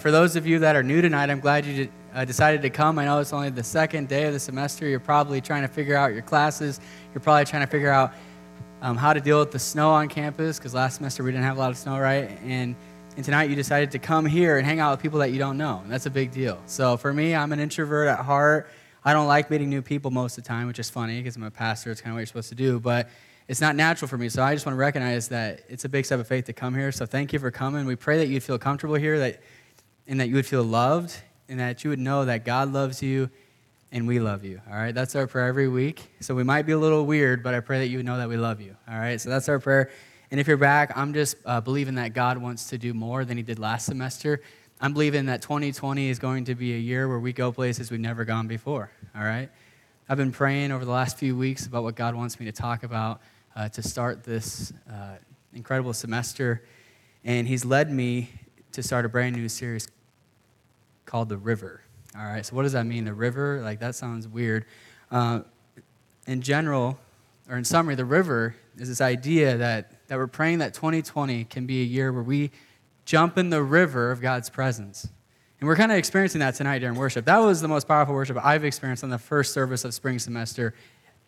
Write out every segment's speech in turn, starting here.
For those of you that are new tonight, I'm glad you uh, decided to come. I know it's only the second day of the semester. You're probably trying to figure out your classes. You're probably trying to figure out um, how to deal with the snow on campus because last semester we didn't have a lot of snow, right? And, and tonight you decided to come here and hang out with people that you don't know. And that's a big deal. So for me, I'm an introvert at heart. I don't like meeting new people most of the time, which is funny because I'm a pastor. It's kind of what you're supposed to do. But it's not natural for me. So I just want to recognize that it's a big step of faith to come here. So thank you for coming. We pray that you'd feel comfortable here, that and that you would feel loved and that you would know that God loves you and we love you. All right, that's our prayer every week. So we might be a little weird, but I pray that you would know that we love you. All right, so that's our prayer. And if you're back, I'm just uh, believing that God wants to do more than He did last semester. I'm believing that 2020 is going to be a year where we go places we've never gone before. All right, I've been praying over the last few weeks about what God wants me to talk about uh, to start this uh, incredible semester, and He's led me to start a brand new series called The River. All right, so what does that mean? The river? Like, that sounds weird. Uh, in general, or in summary, the river is this idea that, that we're praying that 2020 can be a year where we jump in the river of God's presence. And we're kind of experiencing that tonight during worship. That was the most powerful worship I've experienced on the first service of spring semester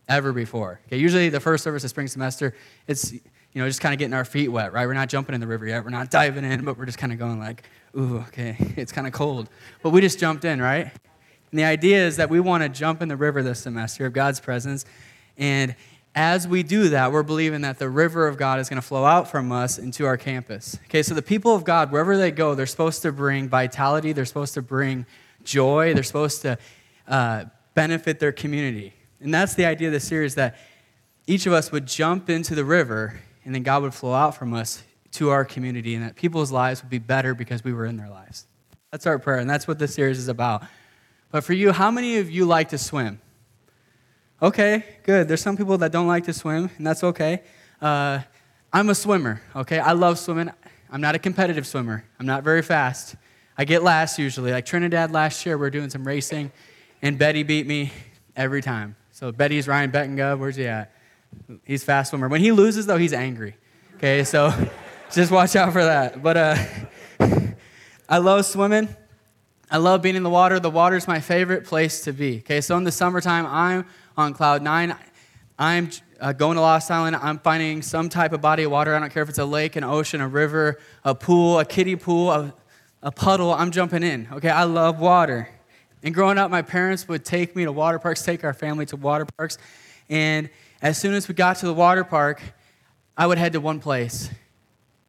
ever before. Okay, usually the first service of spring semester, it's you know just kind of getting our feet wet, right? We're not jumping in the river yet. We're not diving in, but we're just kind of going like, ooh, okay, it's kind of cold. But we just jumped in, right? And the idea is that we want to jump in the river this semester of God's presence. And as we do that, we're believing that the river of God is going to flow out from us into our campus. Okay, so the people of God, wherever they go, they're supposed to bring vitality, they're supposed to bring joy, they're supposed to uh, benefit their community. And that's the idea of the series that each of us would jump into the river and then God would flow out from us to our community and that people's lives would be better because we were in their lives. That's our prayer, and that's what this series is about. But for you, how many of you like to swim? Okay, good. There's some people that don't like to swim, and that's okay. Uh, I'm a swimmer, okay? I love swimming. I'm not a competitive swimmer, I'm not very fast. I get last usually. Like Trinidad last year, we are doing some racing, and Betty beat me every time. So Betty's Ryan Bettengov. Where's he at? He's fast swimmer. When he loses, though, he's angry. Okay, so just watch out for that. But uh, I love swimming. I love being in the water. The water is my favorite place to be. Okay, so in the summertime, I'm on cloud nine. I'm uh, going to Lost Island. I'm finding some type of body of water. I don't care if it's a lake, an ocean, a river, a pool, a kiddie pool, a, a puddle. I'm jumping in. Okay, I love water. And growing up, my parents would take me to water parks, take our family to water parks. And as soon as we got to the water park, I would head to one place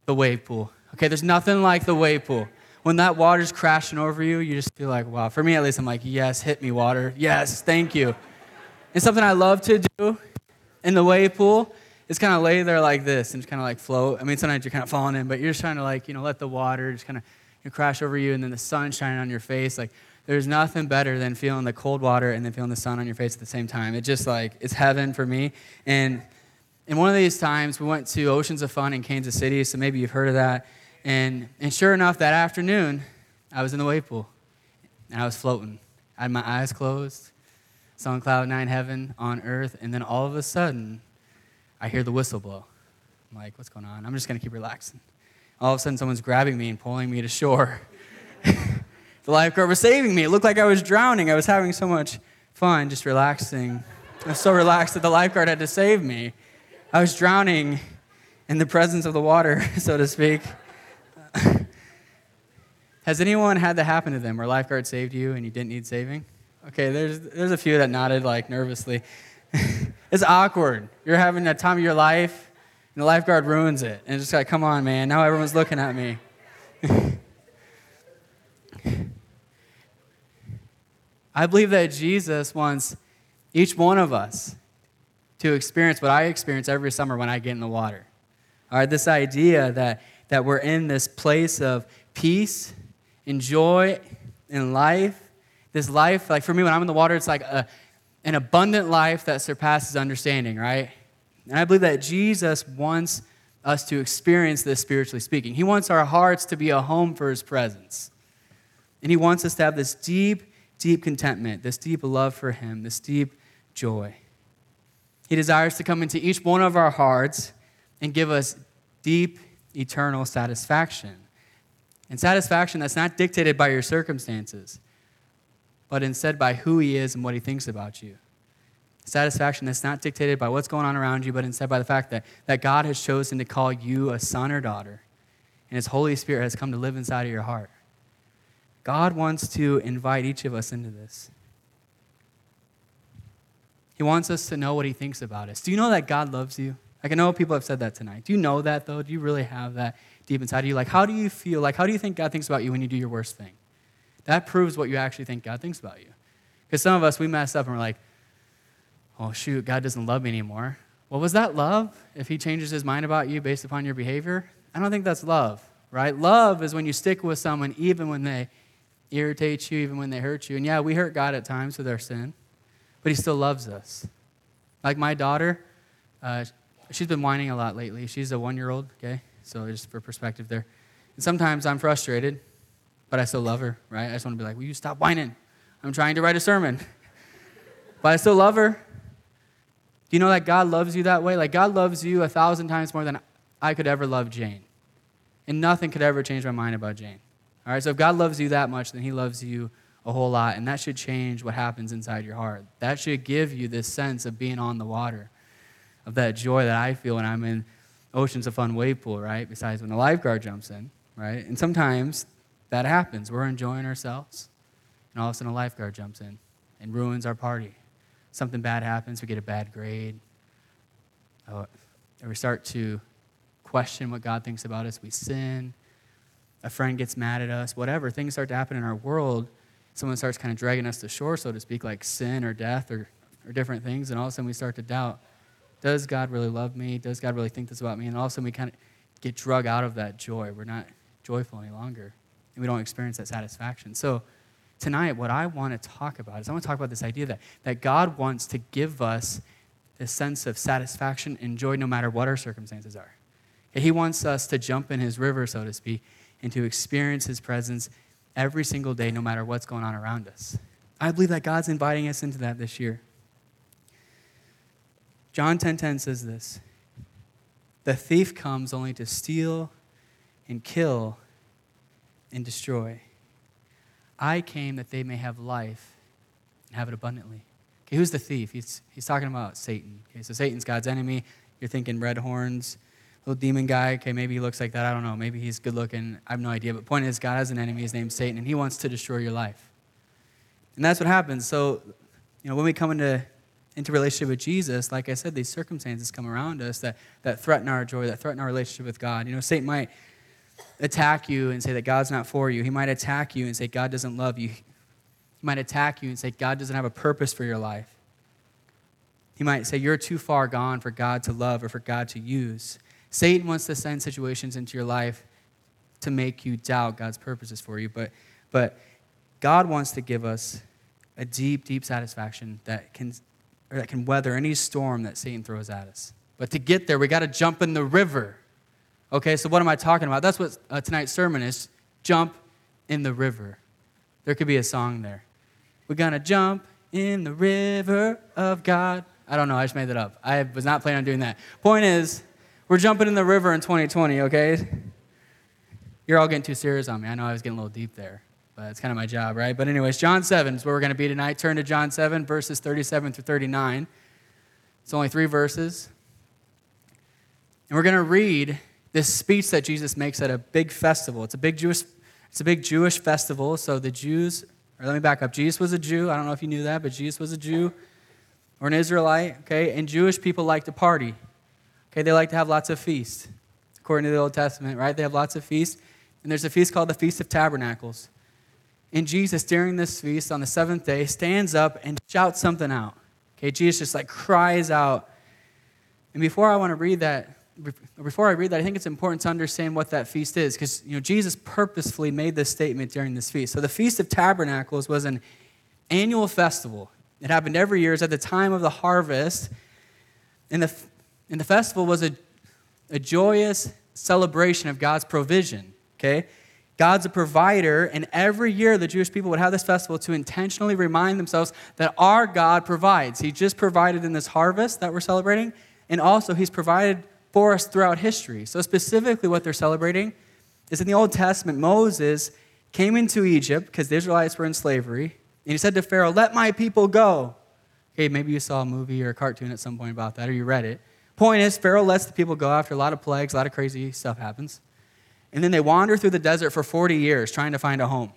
the wave pool. Okay, there's nothing like the wave pool. When that water's crashing over you, you just feel like, wow. For me, at least, I'm like, yes, hit me, water. Yes, thank you. And something I love to do in the wave pool is kind of lay there like this and just kind of like float. I mean, sometimes you're kind of falling in, but you're just trying to like, you know, let the water just kind of you know, crash over you and then the sun shining on your face. Like, there's nothing better than feeling the cold water and then feeling the sun on your face at the same time. It just like, it's heaven for me. And and one of these times, we went to Oceans of Fun in Kansas City, so maybe you've heard of that. And, and sure enough, that afternoon, I was in the wave pool and I was floating. I had my eyes closed, saw on cloud nine heaven on earth, and then all of a sudden, I hear the whistle blow. I'm like, what's going on? I'm just to keep relaxing. All of a sudden, someone's grabbing me and pulling me to shore. the lifeguard was saving me. It looked like I was drowning. I was having so much fun just relaxing. I was so relaxed that the lifeguard had to save me. I was drowning in the presence of the water, so to speak. Has anyone had that happen to them where lifeguard saved you and you didn't need saving? Okay, there's, there's a few that nodded like nervously. it's awkward. You're having a time of your life, and the lifeguard ruins it. And it's just like, come on, man. Now everyone's looking at me. I believe that Jesus wants each one of us to experience what I experience every summer when I get in the water. All right, this idea that, that we're in this place of peace and joy and life. This life, like for me, when I'm in the water, it's like a, an abundant life that surpasses understanding, right? And I believe that Jesus wants us to experience this spiritually speaking. He wants our hearts to be a home for his presence. And he wants us to have this deep, deep contentment, this deep love for him, this deep joy. He desires to come into each one of our hearts and give us deep, eternal satisfaction. And satisfaction that's not dictated by your circumstances, but instead by who He is and what He thinks about you. Satisfaction that's not dictated by what's going on around you, but instead by the fact that, that God has chosen to call you a son or daughter, and His Holy Spirit has come to live inside of your heart. God wants to invite each of us into this. He wants us to know what He thinks about us. Do you know that God loves you? Like, I know people have said that tonight. Do you know that, though? Do you really have that deep inside of you? Like, how do you feel? Like, how do you think God thinks about you when you do your worst thing? That proves what you actually think God thinks about you. Because some of us, we mess up and we're like, oh, shoot, God doesn't love me anymore. Well, was that love if He changes His mind about you based upon your behavior? I don't think that's love, right? Love is when you stick with someone even when they irritate you, even when they hurt you. And yeah, we hurt God at times with our sin, but He still loves us. Like my daughter, uh, she's been whining a lot lately. She's a one year old, okay? So just for perspective there. And sometimes I'm frustrated, but I still love her, right? I just want to be like, will you stop whining? I'm trying to write a sermon. but I still love her. Do you know that God loves you that way? Like, God loves you a thousand times more than I could ever love Jane. And nothing could ever change my mind about Jane. All right, so if God loves you that much, then He loves you a whole lot. And that should change what happens inside your heart. That should give you this sense of being on the water of that joy that I feel when I'm in oceans of fun wave pool, right? Besides when the lifeguard jumps in, right? And sometimes that happens. We're enjoying ourselves, and all of a sudden a lifeguard jumps in and ruins our party. Something bad happens, we get a bad grade, oh, or we start to question what God thinks about us. We sin. A friend gets mad at us, whatever. Things start to happen in our world. Someone starts kind of dragging us to shore, so to speak, like sin or death or, or different things, and all of a sudden we start to doubt does God really love me? Does God really think this about me? And all of a sudden we kind of get drug out of that joy. We're not joyful any longer. And we don't experience that satisfaction. So tonight, what I want to talk about is I want to talk about this idea that, that God wants to give us this sense of satisfaction and joy no matter what our circumstances are. He wants us to jump in his river, so to speak, and to experience his presence every single day, no matter what's going on around us. I believe that God's inviting us into that this year. John 10:10 10, 10 says this. The thief comes only to steal and kill and destroy. I came that they may have life and have it abundantly. Okay, who's the thief? He's, he's talking about Satan. Okay, so Satan's God's enemy. You're thinking red horns, little demon guy. Okay, maybe he looks like that. I don't know. Maybe he's good looking. I have no idea. But point is, God has an enemy. His name's Satan, and he wants to destroy your life. And that's what happens. So, you know, when we come into into relationship with Jesus, like I said, these circumstances come around us that, that threaten our joy, that threaten our relationship with God. You know, Satan might attack you and say that God's not for you. He might attack you and say God doesn't love you. He might attack you and say God doesn't have a purpose for your life. He might say you're too far gone for God to love or for God to use. Satan wants to send situations into your life to make you doubt God's purposes for you, but, but God wants to give us a deep, deep satisfaction that can or that can weather any storm that Satan throws at us. But to get there, we got to jump in the river. Okay, so what am I talking about? That's what uh, tonight's sermon is jump in the river. There could be a song there. We're going to jump in the river of God. I don't know, I just made that up. I was not planning on doing that. Point is, we're jumping in the river in 2020, okay? You're all getting too serious on me. I know I was getting a little deep there but it's kind of my job, right? But, anyways, John 7 is where we're going to be tonight. Turn to John 7, verses 37 through 39. It's only three verses. And we're going to read this speech that Jesus makes at a big festival. It's a big Jewish, it's a big Jewish festival. So the Jews, or let me back up. Jesus was a Jew. I don't know if you knew that, but Jesus was a Jew or an Israelite, okay? And Jewish people like to party. Okay, they like to have lots of feasts. According to the Old Testament, right? They have lots of feasts. And there's a feast called the Feast of Tabernacles. And Jesus, during this feast on the seventh day, stands up and shouts something out. Okay, Jesus just like cries out. And before I want to read that, before I read that, I think it's important to understand what that feast is, because you know Jesus purposefully made this statement during this feast. So the Feast of Tabernacles was an annual festival. It happened every year. It's at the time of the harvest, and the and the festival was a, a joyous celebration of God's provision. Okay, God's a provider, and every year the Jewish people would have this festival to intentionally remind themselves that our God provides. He just provided in this harvest that we're celebrating, and also He's provided for us throughout history. So, specifically, what they're celebrating is in the Old Testament, Moses came into Egypt because the Israelites were in slavery, and he said to Pharaoh, Let my people go. Okay, maybe you saw a movie or a cartoon at some point about that, or you read it. Point is, Pharaoh lets the people go after a lot of plagues, a lot of crazy stuff happens. And then they wander through the desert for 40 years trying to find a home.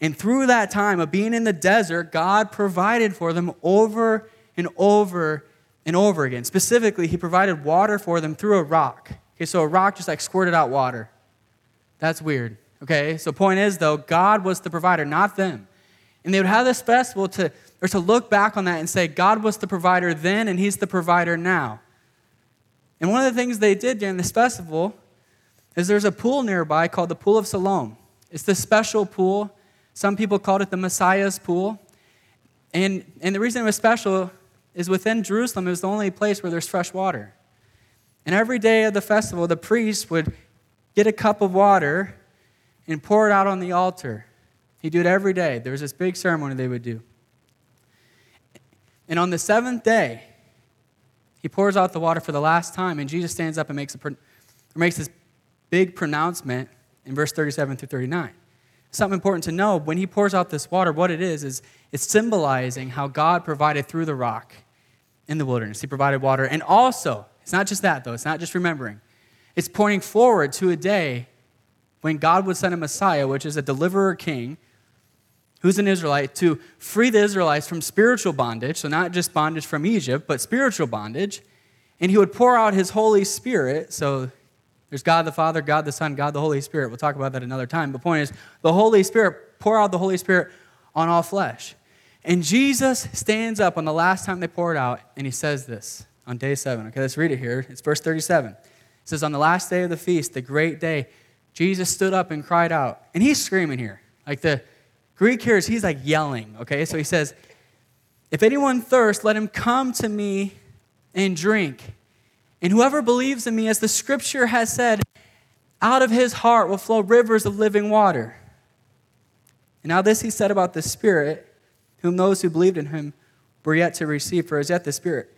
And through that time of being in the desert, God provided for them over and over and over again. Specifically, He provided water for them through a rock. Okay, so a rock just like squirted out water. That's weird. Okay, so point is though, God was the provider, not them. And they would have this festival to, or to look back on that and say, God was the provider then, and He's the provider now. And one of the things they did during this festival is there's a pool nearby called the Pool of Siloam. It's this special pool. Some people called it the Messiah's pool. And, and the reason it was special is within Jerusalem, it was the only place where there's fresh water. And every day of the festival, the priest would get a cup of water and pour it out on the altar. He'd do it every day. There was this big ceremony they would do. And on the seventh day, he pours out the water for the last time, and Jesus stands up and makes, a, makes this big pronouncement in verse 37 through 39. Something important to know when he pours out this water, what it is, is it's symbolizing how God provided through the rock in the wilderness. He provided water. And also, it's not just that, though, it's not just remembering. It's pointing forward to a day when God would send a Messiah, which is a deliverer king, who's an Israelite, to free the Israelites from spiritual bondage, so not just bondage from Egypt, but spiritual bondage. And he would pour out his Holy Spirit. So there's God the Father, God the Son, God the Holy Spirit. We'll talk about that another time. The point is, the Holy Spirit, pour out the Holy Spirit on all flesh. And Jesus stands up on the last time they pour it out, and he says this on day seven. Okay, let's read it here. It's verse 37. It says, On the last day of the feast, the great day, Jesus stood up and cried out. And he's screaming here. Like the Greek here is he's like yelling. Okay, so he says, If anyone thirsts, let him come to me and drink. And whoever believes in me, as the scripture has said, out of his heart will flow rivers of living water. And now, this he said about the Spirit whom those who believed in him were yet to receive, for as yet the Spirit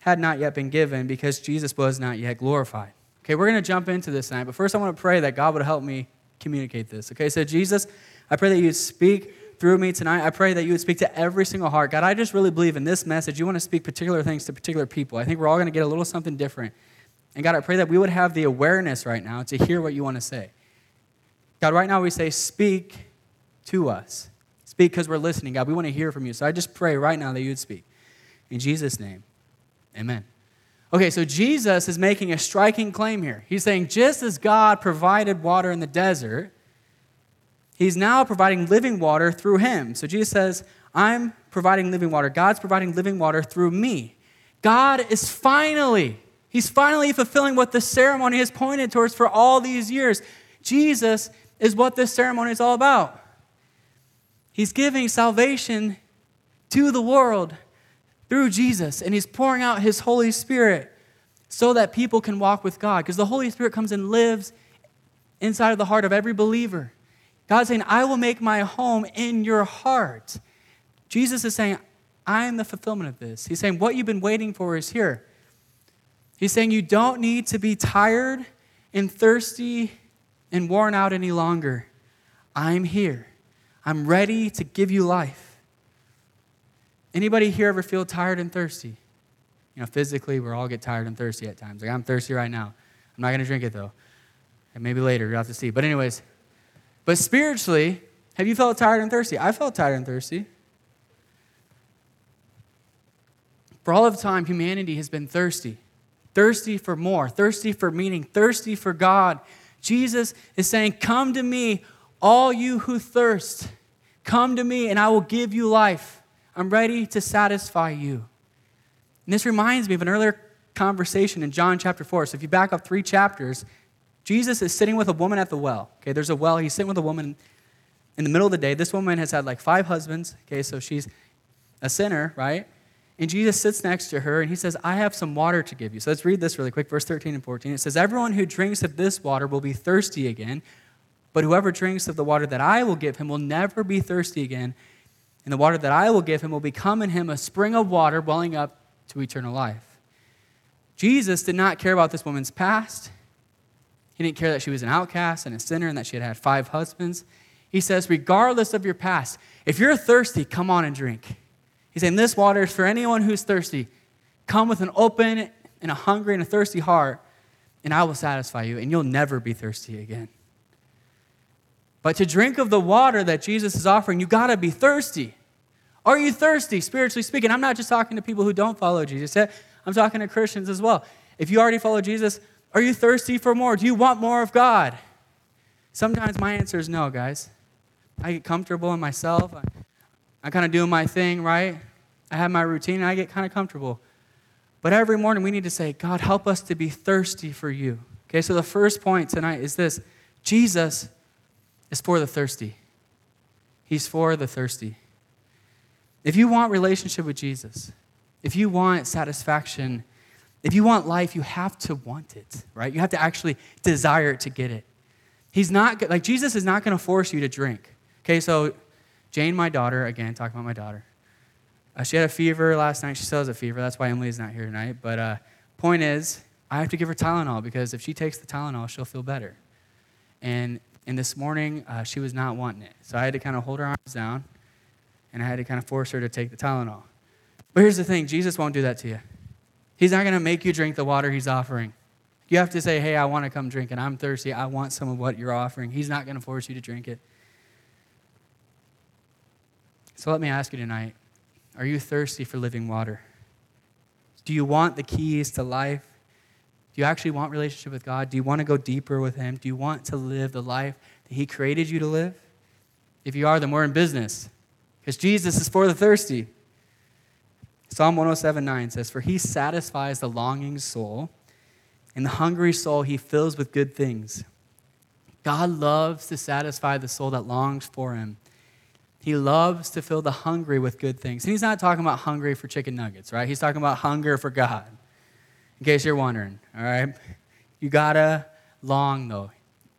had not yet been given because Jesus was not yet glorified. Okay, we're going to jump into this tonight, but first I want to pray that God would help me communicate this. Okay, so Jesus, I pray that you would speak through me tonight. I pray that you would speak to every single heart. God, I just really believe in this message. You want to speak particular things to particular people. I think we're all going to get a little something different. And God, I pray that we would have the awareness right now to hear what you want to say. God, right now we say, speak to us. Speak because we're listening, God. We want to hear from you. So I just pray right now that you would speak. In Jesus' name, amen. Okay, so Jesus is making a striking claim here. He's saying, just as God provided water in the desert, he's now providing living water through him. So Jesus says, I'm providing living water. God's providing living water through me. God is finally, he's finally fulfilling what the ceremony has pointed towards for all these years. Jesus is what this ceremony is all about. He's giving salvation to the world through Jesus, and He's pouring out His Holy Spirit so that people can walk with God. Because the Holy Spirit comes and lives inside of the heart of every believer. God's saying, I will make my home in your heart. Jesus is saying, I am the fulfillment of this. He's saying, What you've been waiting for is here. He's saying, You don't need to be tired and thirsty and worn out any longer. I'm here. I'm ready to give you life. Anybody here ever feel tired and thirsty? You know, physically, we all get tired and thirsty at times. Like, I'm thirsty right now. I'm not going to drink it, though. And maybe later, you'll have to see. But, anyways, but spiritually, have you felt tired and thirsty? I felt tired and thirsty. For all of time, humanity has been thirsty. Thirsty for more, thirsty for meaning, thirsty for God. Jesus is saying, Come to me, all you who thirst. Come to me and I will give you life. I'm ready to satisfy you. And this reminds me of an earlier conversation in John chapter 4. So if you back up three chapters, Jesus is sitting with a woman at the well. Okay, there's a well. He's sitting with a woman in the middle of the day. This woman has had like five husbands. Okay, so she's a sinner, right? And Jesus sits next to her and he says, I have some water to give you. So let's read this really quick, verse 13 and 14. It says, Everyone who drinks of this water will be thirsty again, but whoever drinks of the water that I will give him will never be thirsty again. And the water that I will give him will become in him a spring of water welling up to eternal life. Jesus did not care about this woman's past. He didn't care that she was an outcast and a sinner and that she had had five husbands. He says, regardless of your past, if you're thirsty, come on and drink. He's saying, This water is for anyone who's thirsty. Come with an open and a hungry and a thirsty heart, and I will satisfy you, and you'll never be thirsty again. But to drink of the water that Jesus is offering, you got to be thirsty. Are you thirsty, spiritually speaking? I'm not just talking to people who don't follow Jesus I'm talking to Christians as well. If you already follow Jesus, are you thirsty for more? Do you want more of God? Sometimes my answer is no, guys. I get comfortable in myself. I, I kind of do my thing, right? I have my routine and I get kind of comfortable. But every morning we need to say, God, help us to be thirsty for you. Okay, so the first point tonight is this Jesus is for the thirsty. He's for the thirsty. If you want relationship with Jesus, if you want satisfaction, if you want life, you have to want it, right? You have to actually desire to get it. He's not, like, Jesus is not going to force you to drink. Okay, so Jane, my daughter, again, talking about my daughter, uh, she had a fever last night. She still has a fever. That's why Emily's not here tonight. But uh, point is, I have to give her Tylenol because if she takes the Tylenol, she'll feel better. And, and this morning, uh, she was not wanting it. So I had to kind of hold her arms down, and I had to kind of force her to take the Tylenol. But here's the thing Jesus won't do that to you. He's not going to make you drink the water he's offering. You have to say, hey, I want to come drink, and I'm thirsty. I want some of what you're offering. He's not going to force you to drink it. So let me ask you tonight are you thirsty for living water? Do you want the keys to life? Do you actually want relationship with God? Do you want to go deeper with him? Do you want to live the life that he created you to live? If you are, then we're in business. Because Jesus is for the thirsty. Psalm 107 9 says, For he satisfies the longing soul, and the hungry soul he fills with good things. God loves to satisfy the soul that longs for him. He loves to fill the hungry with good things. And he's not talking about hungry for chicken nuggets, right? He's talking about hunger for God. In case you're wondering, all right? You gotta long, though.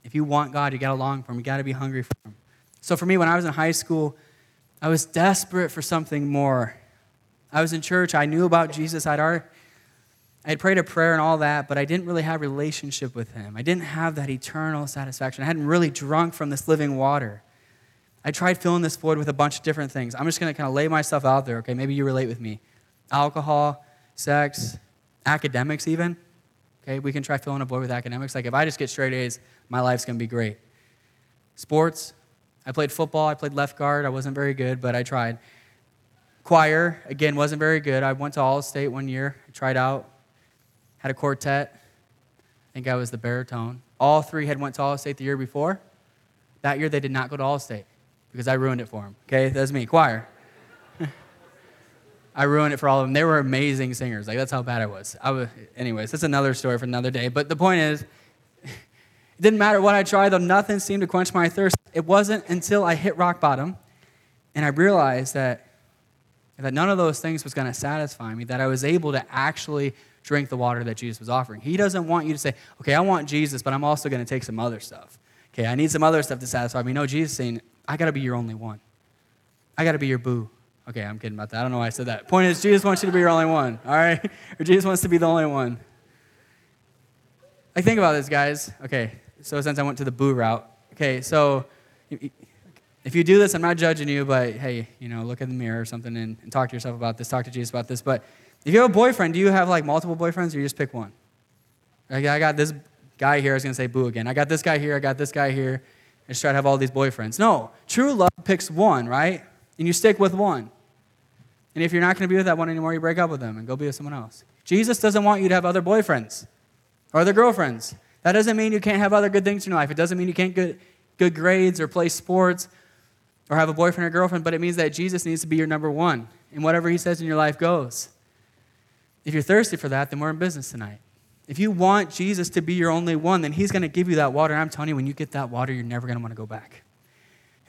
If you want God, you gotta long for Him. You gotta be hungry for Him. So for me, when I was in high school, I was desperate for something more. I was in church. I knew about Jesus. I'd already, I had prayed a prayer and all that, but I didn't really have a relationship with Him. I didn't have that eternal satisfaction. I hadn't really drunk from this living water. I tried filling this void with a bunch of different things. I'm just going to kind of lay myself out there, okay? Maybe you relate with me. Alcohol, sex, academics, even. Okay, we can try filling a void with academics. Like if I just get straight A's, my life's going to be great. Sports, I played football, I played left guard. I wasn't very good, but I tried. Choir, again, wasn't very good. I went to All State one year, tried out, had a quartet. I think I was the baritone. All three had went to All State the year before. That year they did not go to All State because I ruined it for them. Okay, that's me, choir. I ruined it for all of them. They were amazing singers. Like that's how bad I was. I was. Anyways, that's another story for another day. But the point is, it didn't matter what I tried. Though nothing seemed to quench my thirst. It wasn't until I hit rock bottom, and I realized that that none of those things was going to satisfy me. That I was able to actually drink the water that Jesus was offering. He doesn't want you to say, "Okay, I want Jesus, but I'm also going to take some other stuff." Okay, I need some other stuff to satisfy me. No, Jesus saying, I got to be your only one. I got to be your boo. Okay, I'm kidding about that. I don't know why I said that. Point is, Jesus wants you to be your only one, all right? Or Jesus wants to be the only one. Like, think about this, guys. Okay, so since I went to the boo route, okay, so if you do this, I'm not judging you, but hey, you know, look in the mirror or something and, and talk to yourself about this, talk to Jesus about this. But if you have a boyfriend, do you have like multiple boyfriends or you just pick one? Like, I got this guy here, I was gonna say boo again. I got this guy here, I got this guy here and just try to have all these boyfriends. No, true love picks one, right? And you stick with one. And if you're not going to be with that one anymore, you break up with them and go be with someone else. Jesus doesn't want you to have other boyfriends or other girlfriends. That doesn't mean you can't have other good things in your life. It doesn't mean you can't get good grades or play sports or have a boyfriend or girlfriend, but it means that Jesus needs to be your number one. And whatever he says in your life goes. If you're thirsty for that, then we're in business tonight. If you want Jesus to be your only one, then He's going to give you that water. And I'm telling you, when you get that water, you're never going to want to go back.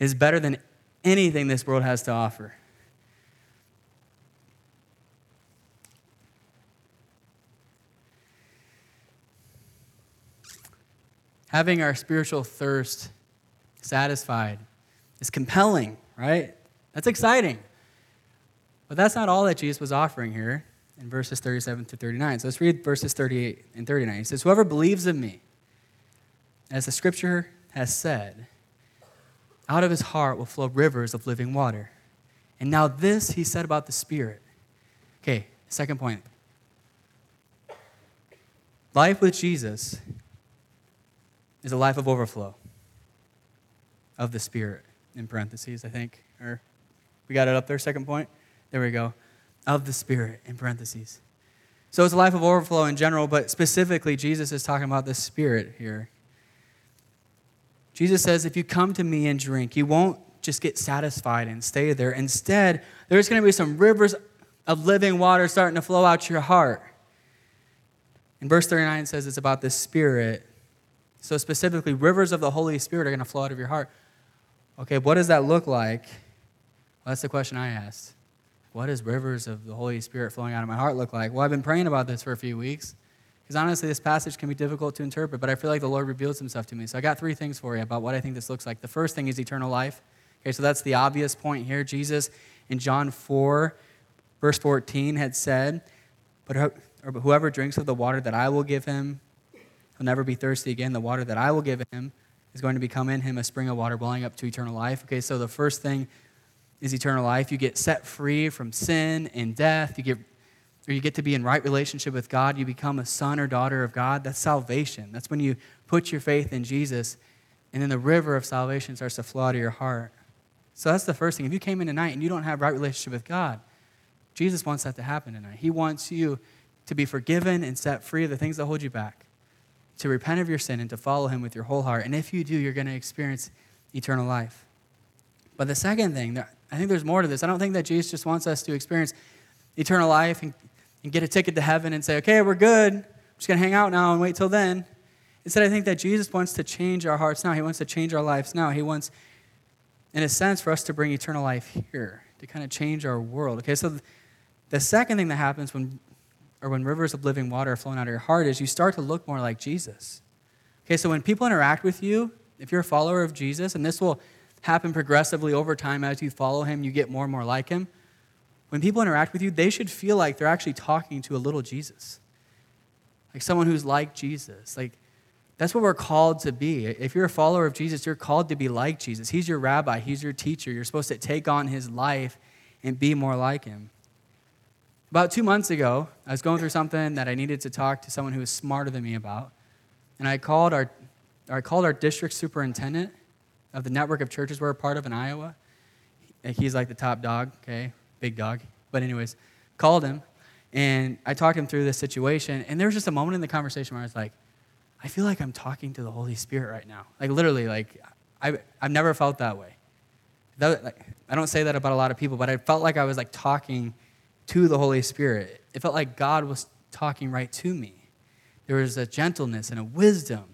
It's better than anything this world has to offer. Having our spiritual thirst satisfied is compelling, right? That's exciting. But that's not all that Jesus was offering here in verses 37 to 39. So let's read verses 38 and 39. He says, Whoever believes in me, As the scripture has said, out of his heart will flow rivers of living water. And now, this he said about the Spirit. Okay, second point. Life with Jesus is a life of overflow of the Spirit, in parentheses, I think. Or we got it up there, second point? There we go. Of the Spirit, in parentheses. So it's a life of overflow in general, but specifically, Jesus is talking about the Spirit here. Jesus says, if you come to me and drink, you won't just get satisfied and stay there. Instead, there's going to be some rivers of living water starting to flow out your heart. And verse 39 says it's about the Spirit. So, specifically, rivers of the Holy Spirit are going to flow out of your heart. Okay, what does that look like? Well, that's the question I asked. What does rivers of the Holy Spirit flowing out of my heart look like? Well, I've been praying about this for a few weeks. Because honestly, this passage can be difficult to interpret, but I feel like the Lord reveals himself to me. So I got three things for you about what I think this looks like. The first thing is eternal life. Okay, so that's the obvious point here. Jesus in John 4, verse 14, had said, But whoever drinks of the water that I will give him he'll never be thirsty again. The water that I will give him is going to become in him a spring of water welling up to eternal life. Okay, so the first thing is eternal life. You get set free from sin and death. You get or you get to be in right relationship with God, you become a son or daughter of God, that's salvation. That's when you put your faith in Jesus, and then the river of salvation starts to flow out of your heart. So that's the first thing. If you came in tonight and you don't have right relationship with God, Jesus wants that to happen tonight. He wants you to be forgiven and set free of the things that hold you back, to repent of your sin and to follow him with your whole heart. And if you do, you're going to experience eternal life. But the second thing, I think there's more to this. I don't think that Jesus just wants us to experience eternal life and and get a ticket to heaven and say, okay, we're good. I'm just going to hang out now and wait till then. Instead, I think that Jesus wants to change our hearts now. He wants to change our lives now. He wants, in a sense, for us to bring eternal life here, to kind of change our world. Okay, so the second thing that happens when, or when rivers of living water are flowing out of your heart is you start to look more like Jesus. Okay, so when people interact with you, if you're a follower of Jesus, and this will happen progressively over time as you follow him, you get more and more like him when people interact with you, they should feel like they're actually talking to a little Jesus. Like someone who's like Jesus. Like that's what we're called to be. If you're a follower of Jesus, you're called to be like Jesus. He's your rabbi, he's your teacher. You're supposed to take on his life and be more like him. About two months ago, I was going through something that I needed to talk to someone who was smarter than me about. And I called our, I called our district superintendent of the network of churches we're a part of in Iowa. He's like the top dog, okay? big dog. But, anyways, called him and I talked him through this situation. And there was just a moment in the conversation where I was like, I feel like I'm talking to the Holy Spirit right now. Like, literally, like, I, I've never felt that way. That, like, I don't say that about a lot of people, but I felt like I was like talking to the Holy Spirit. It felt like God was talking right to me. There was a gentleness and a wisdom,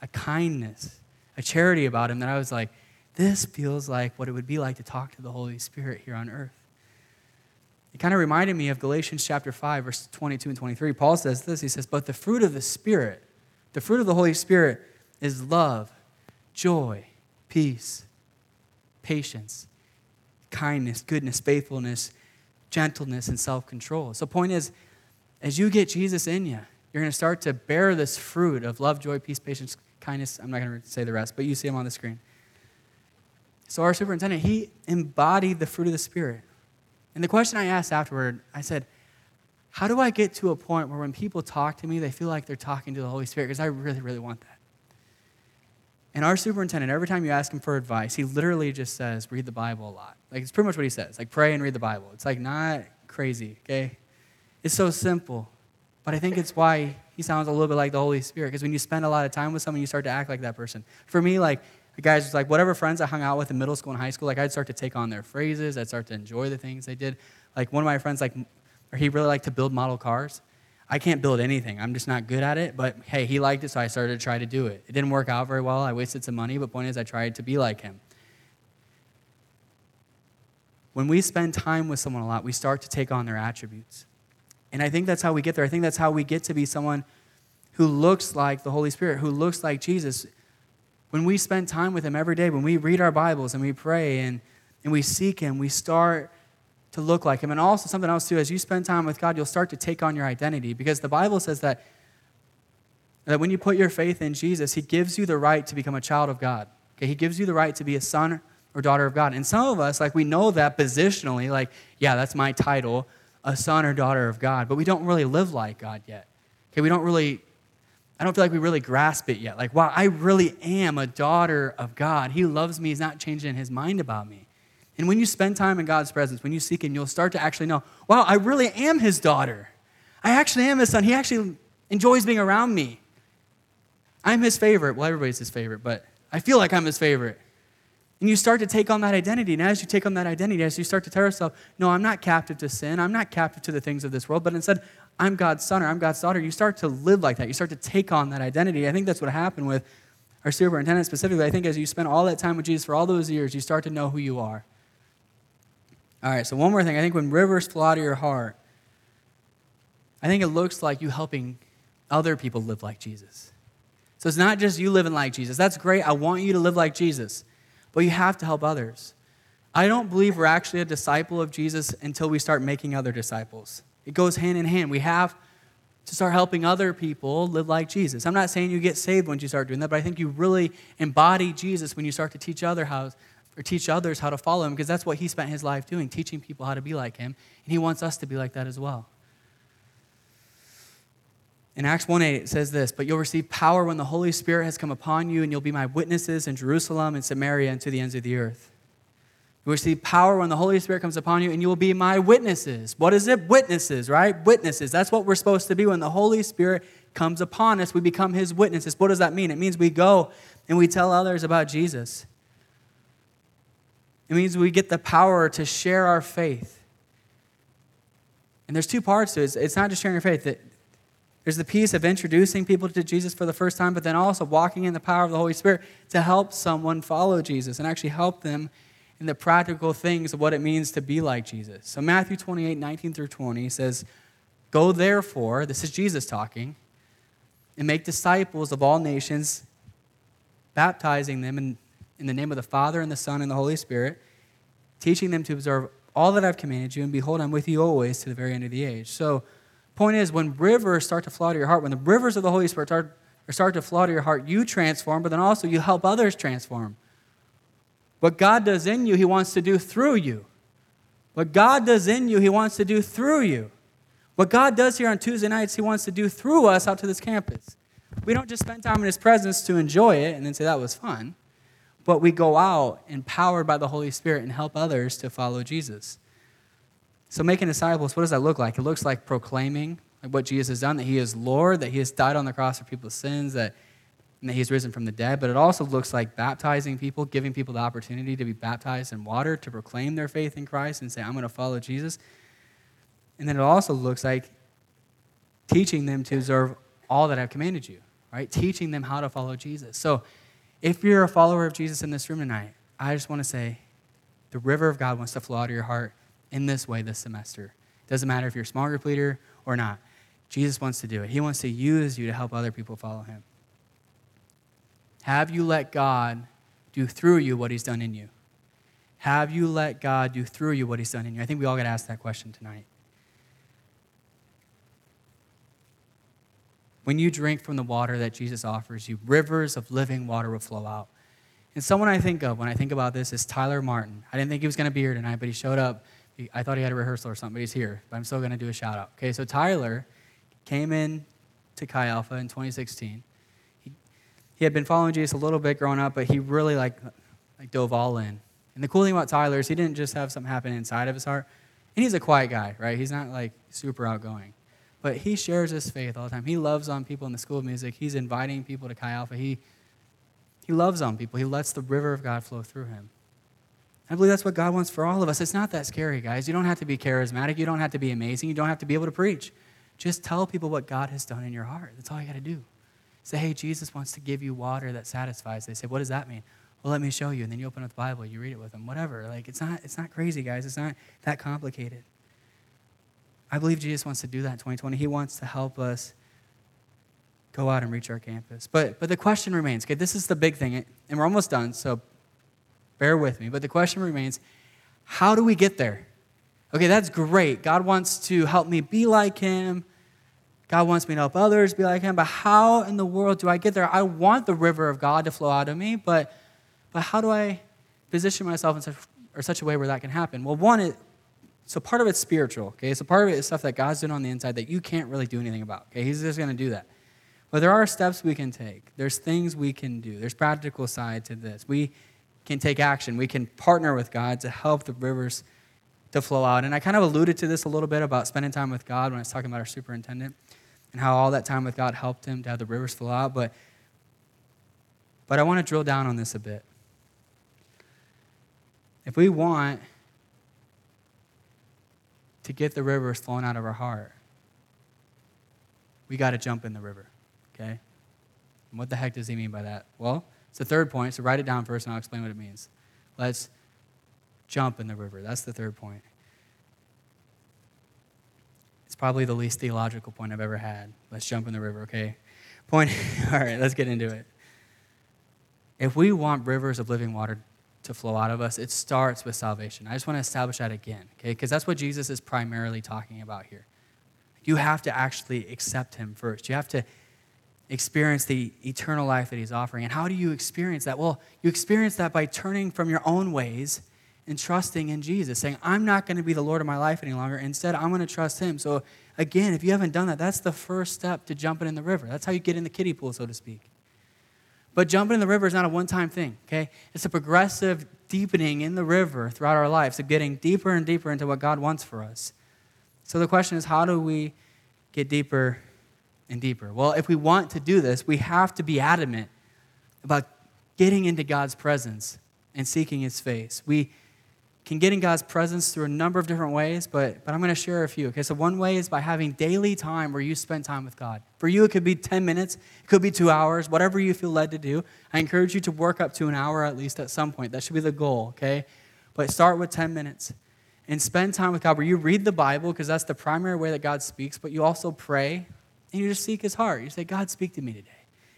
a kindness, a charity about him that I was like, this feels like what it would be like to talk to the Holy Spirit here on earth. It kind of reminded me of Galatians chapter 5, verse 22 and 23. Paul says this He says, But the fruit of the Spirit, the fruit of the Holy Spirit is love, joy, peace, patience, kindness, goodness, faithfulness, gentleness, and self control. So, point is, as you get Jesus in you, you're going to start to bear this fruit of love, joy, peace, patience, kindness. I'm not going to say the rest, but you see them on the screen. So, our superintendent, he embodied the fruit of the Spirit. And the question I asked afterward, I said, How do I get to a point where when people talk to me, they feel like they're talking to the Holy Spirit? Because I really, really want that. And our superintendent, every time you ask him for advice, he literally just says, Read the Bible a lot. Like, it's pretty much what he says. Like, pray and read the Bible. It's like not crazy, okay? It's so simple. But I think it's why he sounds a little bit like the Holy Spirit. Because when you spend a lot of time with someone, you start to act like that person. For me, like, the guys like whatever friends I hung out with in middle school and high school, like I'd start to take on their phrases. I'd start to enjoy the things they did. Like one of my friends, like, he really liked to build model cars. I can't build anything. I'm just not good at it. But hey, he liked it, so I started to try to do it. It didn't work out very well. I wasted some money, but point is, I tried to be like him. When we spend time with someone a lot, we start to take on their attributes. And I think that's how we get there. I think that's how we get to be someone who looks like the Holy Spirit, who looks like Jesus when we spend time with Him every day, when we read our Bibles and we pray and, and we seek Him, we start to look like Him. And also, something else, too, as you spend time with God, you'll start to take on your identity because the Bible says that That when you put your faith in Jesus, He gives you the right to become a child of God. Okay, He gives you the right to be a son or daughter of God. And some of us, like, we know that positionally, like, yeah, that's my title, a son or daughter of God, but we don't really live like God yet. Okay, we don't really, I don't feel like we really grasp it yet. Like, wow, I really am a daughter of God. He loves me, He's not changing His mind about me. And when you spend time in God's presence, when you seek Him, you'll start to actually know, wow, I really am His daughter. I actually am His son. He actually enjoys being around me. I'm His favorite. Well, everybody's His favorite, but I feel like I'm His favorite. And you start to take on that identity. And as you take on that identity, as you start to tell yourself, no, I'm not captive to sin. I'm not captive to the things of this world, but instead, I'm God's son or I'm God's daughter. You start to live like that. You start to take on that identity. I think that's what happened with our superintendent specifically. I think as you spend all that time with Jesus for all those years, you start to know who you are. All right, so one more thing. I think when rivers flow out of your heart, I think it looks like you helping other people live like Jesus. So it's not just you living like Jesus. That's great. I want you to live like Jesus but you have to help others. I don't believe we're actually a disciple of Jesus until we start making other disciples. It goes hand in hand. We have to start helping other people live like Jesus. I'm not saying you get saved once you start doing that, but I think you really embody Jesus when you start to teach other how or teach others how to follow him because that's what he spent his life doing, teaching people how to be like him, and he wants us to be like that as well. In Acts 1 8, it says this But you'll receive power when the Holy Spirit has come upon you, and you'll be my witnesses in Jerusalem and Samaria and to the ends of the earth. You'll receive power when the Holy Spirit comes upon you, and you will be my witnesses. What is it? Witnesses, right? Witnesses. That's what we're supposed to be when the Holy Spirit comes upon us. We become his witnesses. What does that mean? It means we go and we tell others about Jesus. It means we get the power to share our faith. And there's two parts to it. It's not just sharing your faith. There's the piece of introducing people to Jesus for the first time, but then also walking in the power of the Holy Spirit to help someone follow Jesus and actually help them in the practical things of what it means to be like Jesus. So, Matthew 28 19 through 20 says, Go therefore, this is Jesus talking, and make disciples of all nations, baptizing them in, in the name of the Father and the Son and the Holy Spirit, teaching them to observe all that I've commanded you, and behold, I'm with you always to the very end of the age. So, Point is, when rivers start to flow to your heart, when the rivers of the Holy Spirit start, start to flow to your heart, you transform, but then also you help others transform. What God does in you, He wants to do through you. What God does in you, He wants to do through you. What God does here on Tuesday nights, He wants to do through us out to this campus. We don't just spend time in His presence to enjoy it and then say that was fun, but we go out empowered by the Holy Spirit and help others to follow Jesus. So, making disciples, what does that look like? It looks like proclaiming what Jesus has done, that he is Lord, that he has died on the cross for people's sins, that, that he's risen from the dead. But it also looks like baptizing people, giving people the opportunity to be baptized in water, to proclaim their faith in Christ and say, I'm going to follow Jesus. And then it also looks like teaching them to observe all that I've commanded you, right? Teaching them how to follow Jesus. So, if you're a follower of Jesus in this room tonight, I just want to say the river of God wants to flow out of your heart in this way this semester. It doesn't matter if you're a small group leader or not. Jesus wants to do it. He wants to use you to help other people follow him. Have you let God do through you what he's done in you? Have you let God do through you what he's done in you? I think we all got to ask that question tonight. When you drink from the water that Jesus offers you, rivers of living water will flow out. And someone I think of when I think about this is Tyler Martin. I didn't think he was going to be here tonight, but he showed up I thought he had a rehearsal or something, but he's here. But I'm still going to do a shout out. Okay, so Tyler came in to Chi Alpha in 2016. He, he had been following Jesus a little bit growing up, but he really like, like dove all in. And the cool thing about Tyler is he didn't just have something happen inside of his heart. And he's a quiet guy, right? He's not like super outgoing. But he shares his faith all the time. He loves on people in the school of music. He's inviting people to Chi Alpha. He, he loves on people. He lets the river of God flow through him. I believe that's what God wants for all of us. It's not that scary, guys. You don't have to be charismatic. You don't have to be amazing. You don't have to be able to preach. Just tell people what God has done in your heart. That's all you got to do. Say, hey, Jesus wants to give you water that satisfies. They say, what does that mean? Well, let me show you. And then you open up the Bible, you read it with them, whatever. Like, it's not, it's not crazy, guys. It's not that complicated. I believe Jesus wants to do that in 2020. He wants to help us go out and reach our campus. But, but the question remains, okay, this is the big thing, and we're almost done, so Bear with me. But the question remains how do we get there? Okay, that's great. God wants to help me be like Him. God wants me to help others, be like Him, but how in the world do I get there? I want the river of God to flow out of me, but, but how do I position myself in such, or such a way where that can happen? Well, one, it, so part of it's spiritual, okay? So part of it is stuff that God's doing on the inside that you can't really do anything about, okay? He's just going to do that. But there are steps we can take. There's things we can do. There's practical side to this. We can take action. We can partner with God to help the rivers to flow out. And I kind of alluded to this a little bit about spending time with God when I was talking about our superintendent and how all that time with God helped him to have the rivers flow out. But, but I want to drill down on this a bit. If we want to get the rivers flowing out of our heart, we got to jump in the river, okay? And what the heck does he mean by that? Well, it's the third point, so write it down first and I'll explain what it means. Let's jump in the river. That's the third point. It's probably the least theological point I've ever had. Let's jump in the river, okay? Point, all right, let's get into it. If we want rivers of living water to flow out of us, it starts with salvation. I just want to establish that again, okay? Because that's what Jesus is primarily talking about here. You have to actually accept him first. You have to experience the eternal life that he's offering. And how do you experience that? Well, you experience that by turning from your own ways and trusting in Jesus, saying, I'm not going to be the Lord of my life any longer. Instead, I'm going to trust Him. So, again, if you haven't done that, that's the first step to jumping in the river. That's how you get in the kiddie pool, so to speak. But jumping in the river is not a one time thing, okay? It's a progressive deepening in the river throughout our lives, of getting deeper and deeper into what God wants for us. So, the question is, how do we get deeper and deeper? Well, if we want to do this, we have to be adamant about getting into God's presence and seeking His face. We can get in God's presence through a number of different ways, but, but I'm going to share a few. Okay, so one way is by having daily time where you spend time with God. For you, it could be 10 minutes, it could be two hours, whatever you feel led to do. I encourage you to work up to an hour at least at some point. That should be the goal, okay? But start with 10 minutes and spend time with God where you read the Bible because that's the primary way that God speaks, but you also pray and you just seek His heart. You say, God, speak to me today.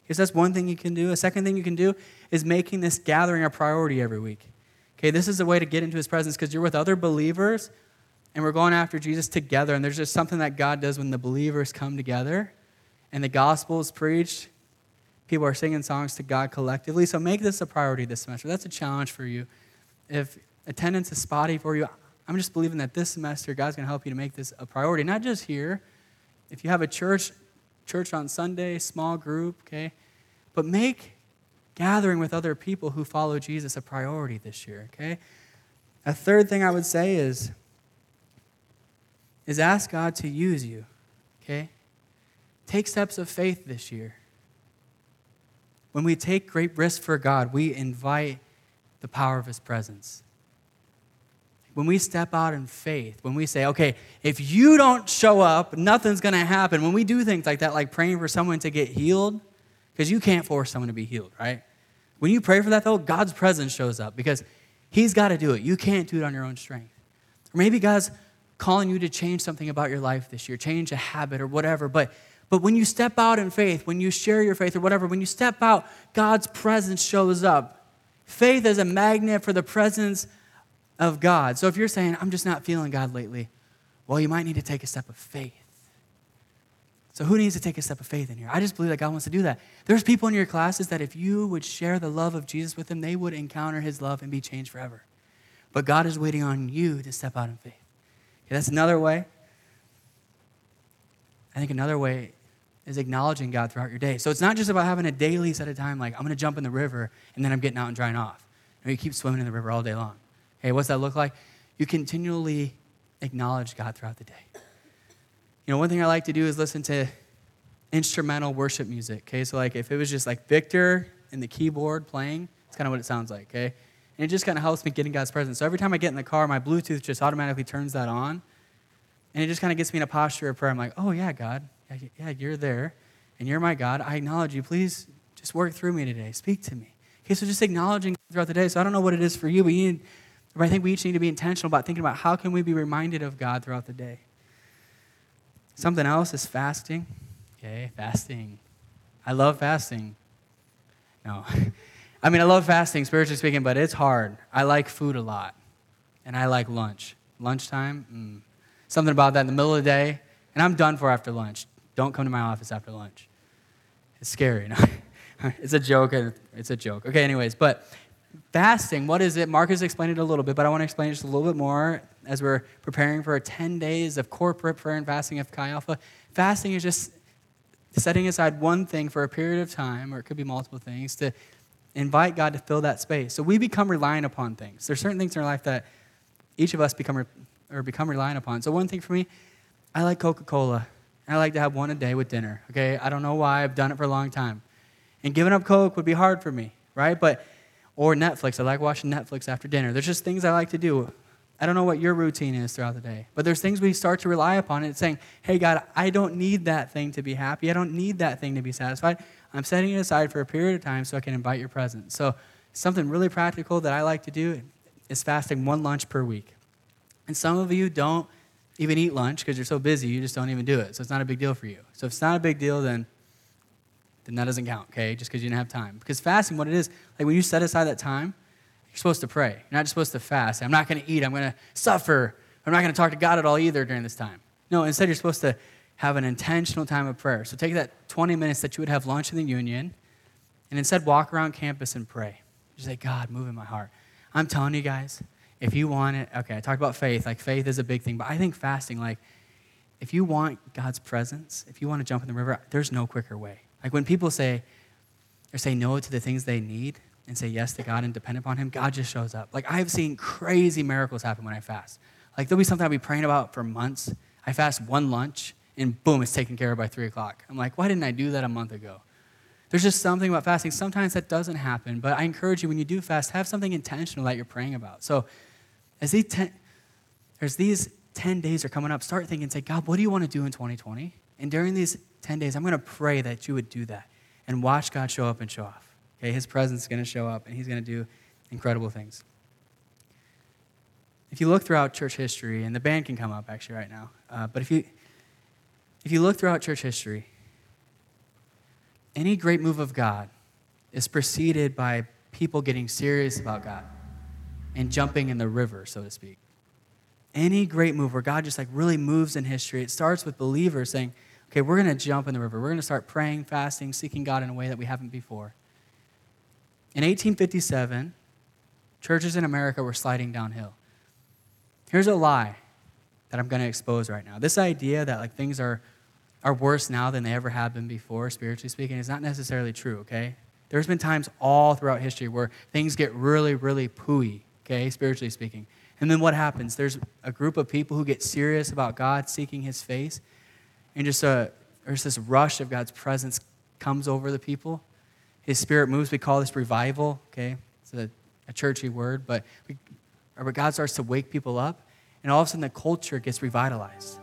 Because that's one thing you can do. A second thing you can do is making this gathering a priority every week. Okay, this is a way to get into his presence because you're with other believers and we're going after Jesus together. And there's just something that God does when the believers come together and the gospel is preached. People are singing songs to God collectively. So make this a priority this semester. That's a challenge for you. If attendance is spotty for you, I'm just believing that this semester God's going to help you to make this a priority, not just here. If you have a church, church on Sunday, small group, okay, but make gathering with other people who follow Jesus a priority this year, okay? A third thing I would say is, is ask God to use you, okay? Take steps of faith this year. When we take great risks for God, we invite the power of His presence. When we step out in faith, when we say, okay, if you don't show up, nothing's going to happen. When we do things like that, like praying for someone to get healed, because you can't force someone to be healed, right? When you pray for that, though, God's presence shows up because He's got to do it. You can't do it on your own strength. Or maybe God's calling you to change something about your life this year, change a habit or whatever. But, but when you step out in faith, when you share your faith or whatever, when you step out, God's presence shows up. Faith is a magnet for the presence of God. So if you're saying, I'm just not feeling God lately, well, you might need to take a step of faith. So, who needs to take a step of faith in here? I just believe that God wants to do that. There's people in your classes that if you would share the love of Jesus with them, they would encounter his love and be changed forever. But God is waiting on you to step out in faith. Okay, that's another way. I think another way is acknowledging God throughout your day. So, it's not just about having a daily set of time, like I'm going to jump in the river and then I'm getting out and drying off. You, you keep swimming in the river all day long. Hey, what's that look like? You continually acknowledge God throughout the day. You know, one thing I like to do is listen to instrumental worship music, okay? So, like, if it was just like Victor and the keyboard playing, it's kind of what it sounds like, okay? And it just kind of helps me get in God's presence. So, every time I get in the car, my Bluetooth just automatically turns that on. And it just kind of gets me in a posture of prayer. I'm like, oh, yeah, God. Yeah, you're there. And you're my God. I acknowledge you. Please just work through me today. Speak to me. Okay, so just acknowledging throughout the day. So, I don't know what it is for you, but you need, but I think we each need to be intentional about thinking about how can we be reminded of God throughout the day. Something else is fasting. Okay, fasting. I love fasting. No. I mean, I love fasting, spiritually speaking, but it's hard. I like food a lot, and I like lunch. Lunchtime, mm. something about that in the middle of the day, and I'm done for after lunch. don't come to my office after lunch. It's scary. it's a joke. It's a joke. Okay, anyways, but fasting, what is it? Mark has explained it a little bit, but I want to explain it just a little bit more as we're preparing for 10 days of corporate prayer and fasting of Chi Alpha. Fasting is just setting aside one thing for a period of time, or it could be multiple things, to invite God to fill that space. So we become reliant upon things. There's certain things in our life that each of us become or become reliant upon. So one thing for me, I like Coca-Cola. I like to have one a day with dinner. Okay, I don't know why. I've done it for a long time, and giving up Coke would be hard for me, right? But or Netflix. I like watching Netflix after dinner. There's just things I like to do. I don't know what your routine is throughout the day, but there's things we start to rely upon. It's saying, hey, God, I don't need that thing to be happy. I don't need that thing to be satisfied. I'm setting it aside for a period of time so I can invite your presence. So, something really practical that I like to do is fasting one lunch per week. And some of you don't even eat lunch because you're so busy, you just don't even do it. So, it's not a big deal for you. So, if it's not a big deal, then then that doesn't count, okay? Just because you didn't have time. Because fasting, what it is, like when you set aside that time, you're supposed to pray. You're not just supposed to fast. I'm not going to eat. I'm going to suffer. I'm not going to talk to God at all either during this time. No, instead, you're supposed to have an intentional time of prayer. So take that 20 minutes that you would have lunch in the union and instead walk around campus and pray. Just say, God, move in my heart. I'm telling you guys, if you want it, okay, I talked about faith. Like, faith is a big thing, but I think fasting, like, if you want God's presence, if you want to jump in the river, there's no quicker way. Like when people say or say no to the things they need and say yes to God and depend upon Him, God just shows up. Like I've seen crazy miracles happen when I fast. Like there'll be something I'll be praying about for months. I fast one lunch and boom, it's taken care of by three o'clock. I'm like, why didn't I do that a month ago? There's just something about fasting. Sometimes that doesn't happen, but I encourage you when you do fast, have something intentional that you're praying about. So as these ten, there's these 10 days are coming up, start thinking, say, God, what do you want to do in 2020? And during these 10 days, I'm going to pray that you would do that and watch God show up and show off. Okay, his presence is going to show up and he's going to do incredible things. If you look throughout church history, and the band can come up actually right now, uh, but if you, if you look throughout church history, any great move of God is preceded by people getting serious about God and jumping in the river, so to speak. Any great move where God just like really moves in history, it starts with believers saying, okay, we're going to jump in the river. We're going to start praying, fasting, seeking God in a way that we haven't before. In 1857, churches in America were sliding downhill. Here's a lie that I'm going to expose right now. This idea that like things are are worse now than they ever have been before, spiritually speaking, is not necessarily true, okay? There's been times all throughout history where things get really, really pooey, okay, spiritually speaking. And then what happens? There's a group of people who get serious about God seeking his face, and just a, there's this rush of God's presence comes over the people. His spirit moves. We call this revival, okay? It's a, a churchy word, but we, God starts to wake people up, and all of a sudden the culture gets revitalized.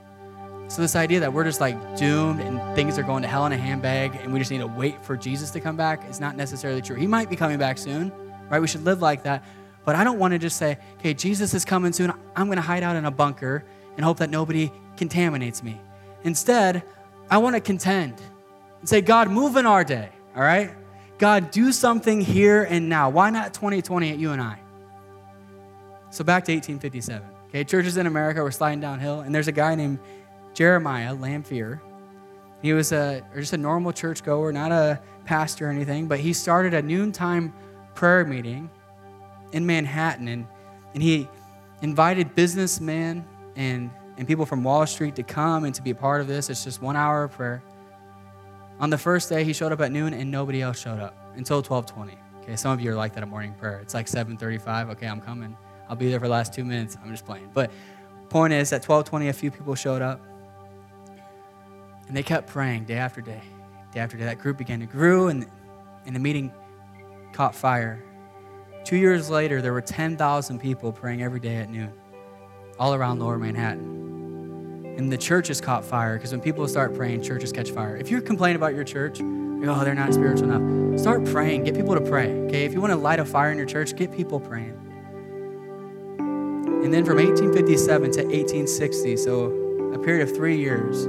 So this idea that we're just like doomed and things are going to hell in a handbag and we just need to wait for Jesus to come back is not necessarily true. He might be coming back soon, right? We should live like that. But I don't want to just say, okay, Jesus is coming soon. I'm going to hide out in a bunker and hope that nobody contaminates me. Instead, I want to contend and say, God, move in our day, all right? God, do something here and now. Why not 2020 at you and I? So back to 1857. Okay, churches in America were sliding downhill, and there's a guy named Jeremiah Lanphier. He was a just a normal churchgoer, not a pastor or anything, but he started a noontime prayer meeting in Manhattan, and, and he invited businessmen and and people from Wall Street to come and to be a part of this. It's just one hour of prayer. On the first day, he showed up at noon and nobody else showed up until 1220. Okay, some of you are like that at morning prayer. It's like 735. Okay, I'm coming. I'll be there for the last two minutes. I'm just playing. But point is, at 1220, a few people showed up. And they kept praying day after day, day after day. That group began to grow, and, and the meeting caught fire. Two years later, there were 10,000 people praying every day at noon, all around lower Manhattan and the churches caught fire because when people start praying, churches catch fire. If you complain about your church, oh, they're not spiritual enough, start praying. Get people to pray, okay? If you want to light a fire in your church, get people praying. And then from 1857 to 1860, so a period of three years,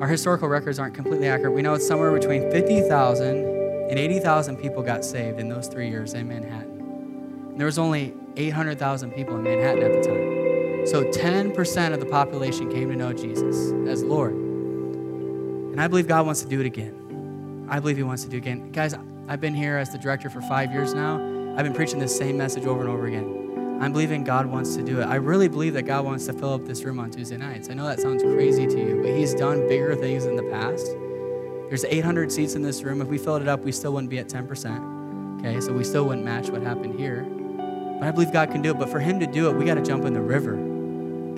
our historical records aren't completely accurate. We know it's somewhere between 50,000 and 80,000 people got saved in those three years in Manhattan. And there was only 800,000 people in Manhattan at the time. So 10% of the population came to know Jesus as Lord. And I believe God wants to do it again. I believe He wants to do it again. Guys, I've been here as the director for five years now. I've been preaching the same message over and over again. I'm believing God wants to do it. I really believe that God wants to fill up this room on Tuesday nights. I know that sounds crazy to you, but He's done bigger things in the past. There's 800 seats in this room. If we filled it up, we still wouldn't be at 10%. Okay, so we still wouldn't match what happened here. But I believe God can do it. But for Him to do it, we got to jump in the river.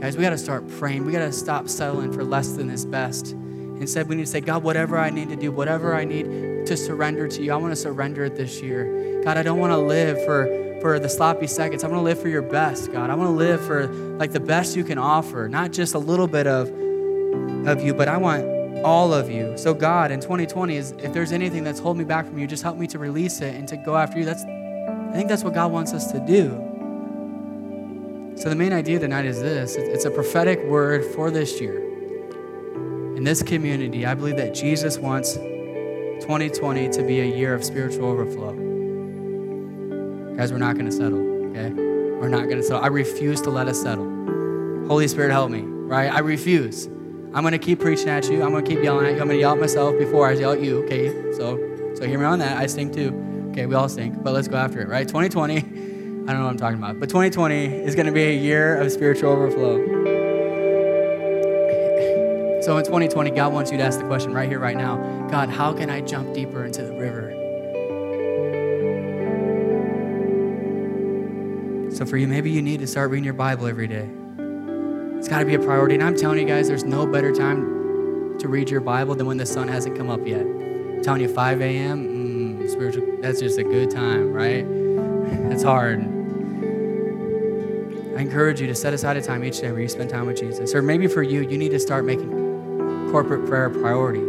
Guys, we got to start praying. We got to stop settling for less than His best. Instead, we need to say, God, whatever I need to do, whatever I need to surrender to you, I want to surrender it this year. God, I don't want to live for, for the sloppy seconds. I want to live for your best, God. I want to live for like the best you can offer, not just a little bit of, of you, but I want all of you. So, God, in 2020, is if there's anything that's holding me back from you, just help me to release it and to go after you. That's, I think that's what God wants us to do. So, the main idea tonight is this it's a prophetic word for this year. In this community, I believe that Jesus wants 2020 to be a year of spiritual overflow. Guys, we're not going to settle, okay? We're not going to settle. I refuse to let us settle. Holy Spirit, help me, right? I refuse. I'm going to keep preaching at you. I'm going to keep yelling at you. I'm going to yell at myself before I yell at you, okay? So, so hear me on that. I stink too. Okay, we all stink, but let's go after it, right? 2020, I don't know what I'm talking about, but 2020 is going to be a year of spiritual overflow. So in 2020, God wants you to ask the question right here, right now God, how can I jump deeper into the river? So for you, maybe you need to start reading your Bible every day. It's got to be a priority. And I'm telling you guys, there's no better time to read your Bible than when the sun hasn't come up yet. I'm telling you, 5 a.m., mm, spiritual, that's just a good time, right? It's hard. I encourage you to set aside a time each day where you spend time with Jesus. Or maybe for you, you need to start making corporate prayer a priority.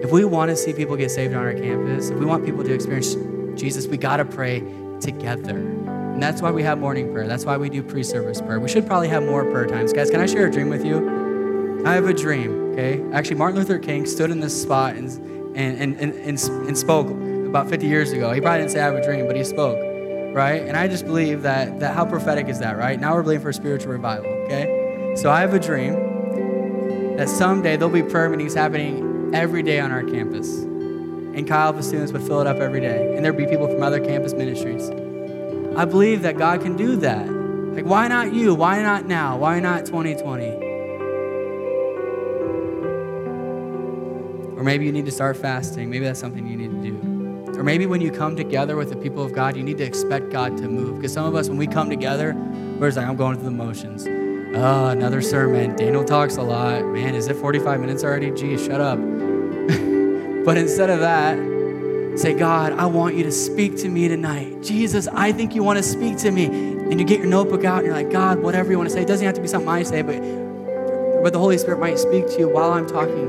If we want to see people get saved on our campus, if we want people to experience Jesus, we got to pray together. And that's why we have morning prayer. That's why we do pre service prayer. We should probably have more prayer times. Guys, can I share a dream with you? I have a dream, okay? Actually, Martin Luther King stood in this spot and, and, and, and, and spoke about 50 years ago. He probably didn't say I have a dream, but he spoke, right? And I just believe that, that how prophetic is that, right? Now we're believing for spiritual revival, okay? So I have a dream that someday there'll be prayer meetings happening every day on our campus. And Chi Alpha students would fill it up every day. And there'd be people from other campus ministries. I believe that God can do that. Like, why not you? Why not now? Why not 2020? Or maybe you need to start fasting. Maybe that's something you need to do. Or maybe when you come together with the people of God, you need to expect God to move. Because some of us, when we come together, we're just like, I'm going through the motions. Oh, another sermon. Daniel talks a lot. Man, is it 45 minutes already? Geez, shut up. but instead of that, say, God, I want you to speak to me tonight. Jesus, I think you want to speak to me. And you get your notebook out and you're like, God, whatever you want to say. It doesn't have to be something I say, but, but the Holy Spirit might speak to you while I'm talking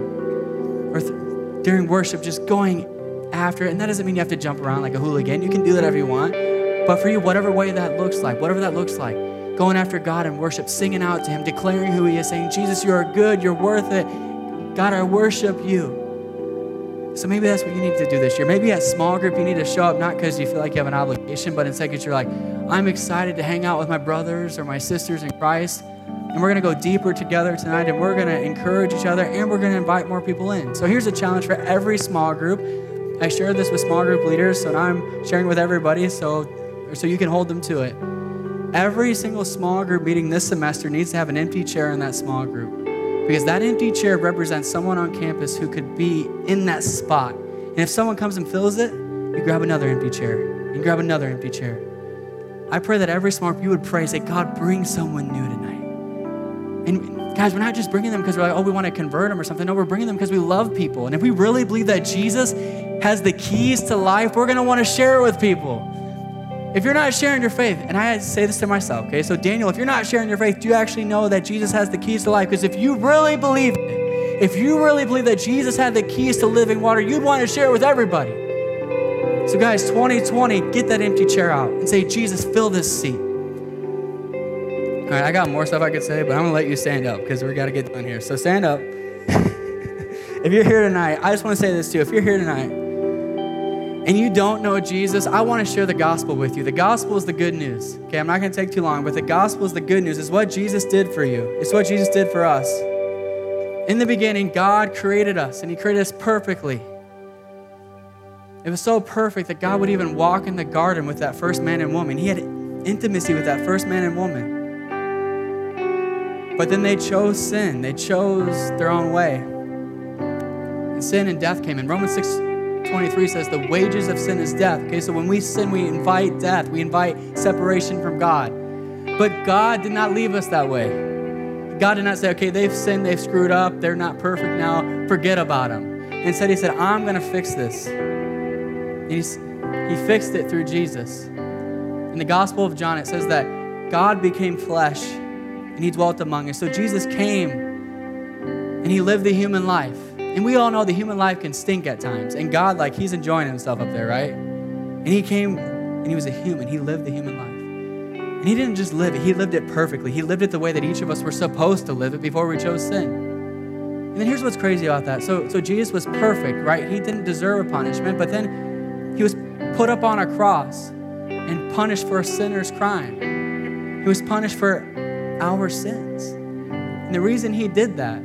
or th- during worship, just going after it. And that doesn't mean you have to jump around like a hooligan. You can do that if you want. But for you, whatever way that looks like, whatever that looks like, going after God and worship, singing out to Him, declaring who He is, saying, Jesus, you are good, you're worth it. God, I worship you. So maybe that's what you need to do this year. Maybe at small group, you need to show up not because you feel like you have an obligation, but instead because you're like, I'm excited to hang out with my brothers or my sisters in Christ. And we're going to go deeper together tonight and we're going to encourage each other and we're going to invite more people in. So here's a challenge for every small group. I shared this with small group leaders, so now I'm sharing with everybody so, so you can hold them to it. Every single small group meeting this semester needs to have an empty chair in that small group because that empty chair represents someone on campus who could be in that spot. And if someone comes and fills it, you grab another empty chair. You grab another empty chair. I pray that every small group you would pray, say, God, bring someone new tonight. And guys, we're not just bringing them because we're like, oh, we want to convert them or something. No, we're bringing them because we love people. And if we really believe that Jesus has the keys to life, we're going to want to share it with people. If you're not sharing your faith, and I say this to myself, okay? So, Daniel, if you're not sharing your faith, do you actually know that Jesus has the keys to life? Because if you really believe it, if you really believe that Jesus had the keys to living water, you'd want to share it with everybody. So, guys, 2020, get that empty chair out and say, Jesus, fill this seat. All right, I got more stuff I could say, but I'm gonna let you stand up because we gotta get done here. So, stand up. if you're here tonight, I just wanna say this too. If you're here tonight, and you don't know Jesus, I want to share the gospel with you. The gospel is the good news. Okay, I'm not going to take too long, but the gospel is the good news. It's what Jesus did for you, it's what Jesus did for us. In the beginning, God created us, and He created us perfectly. It was so perfect that God would even walk in the garden with that first man and woman. He had intimacy with that first man and woman. But then they chose sin, they chose their own way. And sin and death came in. Romans 6 23 says, The wages of sin is death. Okay, so when we sin, we invite death, we invite separation from God. But God did not leave us that way. God did not say, okay, they've sinned, they've screwed up, they're not perfect now, forget about them. Instead, He said, I'm going to fix this. And He fixed it through Jesus. In the Gospel of John, it says that God became flesh and He dwelt among us. So Jesus came and He lived the human life. And we all know the human life can stink at times. And God, like, He's enjoying Himself up there, right? And He came and He was a human. He lived the human life. And he didn't just live it, he lived it perfectly. He lived it the way that each of us were supposed to live it before we chose sin. And then here's what's crazy about that. So, so Jesus was perfect, right? He didn't deserve a punishment, but then he was put up on a cross and punished for a sinner's crime. He was punished for our sins. And the reason he did that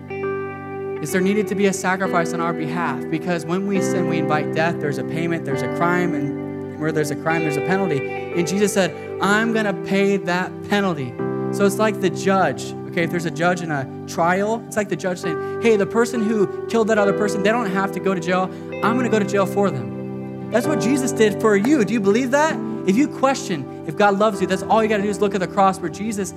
is there needed to be a sacrifice on our behalf because when we sin, we invite death, there's a payment, there's a crime, and where there's a crime, there's a penalty. And Jesus said, I'm going to pay that penalty. So it's like the judge. Okay, if there's a judge in a trial, it's like the judge saying, hey, the person who killed that other person, they don't have to go to jail. I'm going to go to jail for them. That's what Jesus did for you. Do you believe that? If you question if God loves you, that's all you got to do is look at the cross where Jesus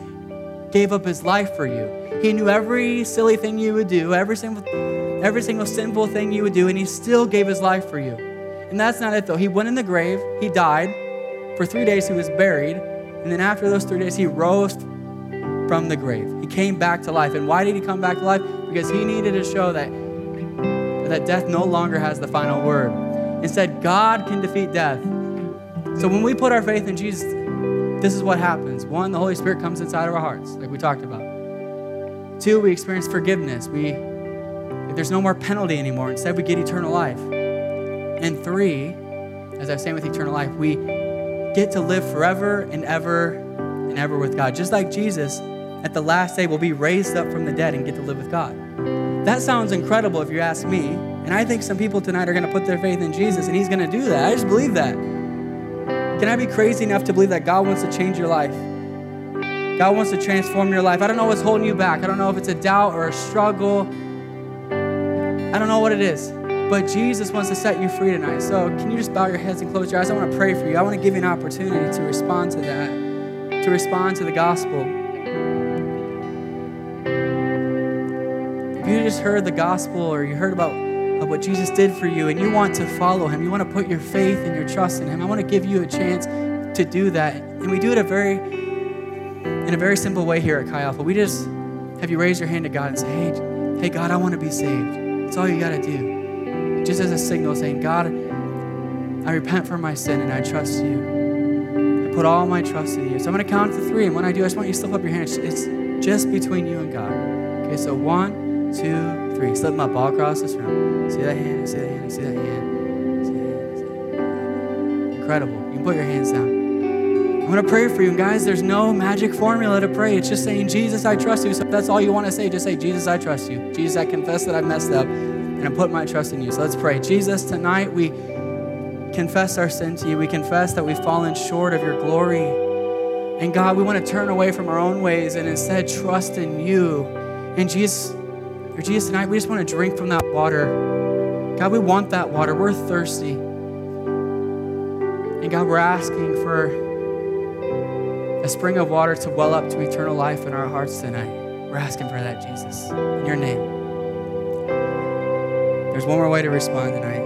gave up his life for you. He knew every silly thing you would do, every single, every single sinful thing you would do, and he still gave his life for you. And that's not it though. He went in the grave, he died. For three days, he was buried. And then after those three days, he rose from the grave. He came back to life. And why did he come back to life? Because he needed to show that, that death no longer has the final word. Instead, God can defeat death. So when we put our faith in Jesus, this is what happens. One, the Holy Spirit comes inside of our hearts, like we talked about. Two, we experience forgiveness. We there's no more penalty anymore. Instead, we get eternal life. And three, as I was saying with eternal life, we get to live forever and ever and ever with God. Just like Jesus, at the last day, will be raised up from the dead and get to live with God. That sounds incredible if you ask me. And I think some people tonight are going to put their faith in Jesus and He's going to do that. I just believe that. Can I be crazy enough to believe that God wants to change your life? God wants to transform your life. I don't know what's holding you back. I don't know if it's a doubt or a struggle. I don't know what it is. But Jesus wants to set you free tonight. So can you just bow your heads and close your eyes? I want to pray for you. I want to give you an opportunity to respond to that, to respond to the gospel. If you just heard the gospel or you heard about what Jesus did for you and you want to follow him, you want to put your faith and your trust in him, I want to give you a chance to do that. And we do it a very in a very simple way here at Chi Alpha. We just have you raise your hand to God and say, Hey, hey God, I want to be saved. That's all you gotta do just as a signal saying, God, I repent for my sin and I trust you. I put all my trust in you. So I'm to count to three. And when I do, I just want you to slip up your hand. It's just between you and God. Okay, so one, two, three. Slip them up all across this room. See that hand? See that hand? See that hand? See that hand? See that hand? Incredible. You can put your hands down. I'm going to pray for you. And guys, there's no magic formula to pray. It's just saying, Jesus, I trust you. So if that's all you want to say, just say, Jesus, I trust you. Jesus, I confess that I messed up and I put my trust in you. So let's pray. Jesus, tonight we confess our sin to you. We confess that we've fallen short of your glory. And God, we want to turn away from our own ways and instead trust in you. And Jesus, or Jesus, tonight we just want to drink from that water. God, we want that water. We're thirsty. And God, we're asking for a spring of water to well up to eternal life in our hearts tonight. We're asking for that, Jesus. In your name. There's one more way to respond tonight.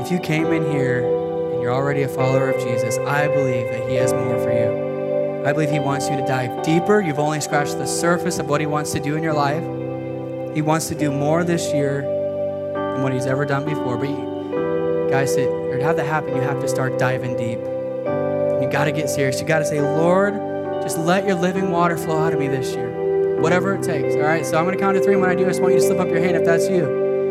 If you came in here and you're already a follower of Jesus, I believe that He has more for you. I believe He wants you to dive deeper. You've only scratched the surface of what He wants to do in your life. He wants to do more this year than what He's ever done before. But you, guys, to, to have that happen, you have to start diving deep. You got to get serious. You got to say, Lord, just let your living water flow out of me this year whatever it takes. All right, so I'm going to count to three. When I do, I just want you to slip up your hand if that's you.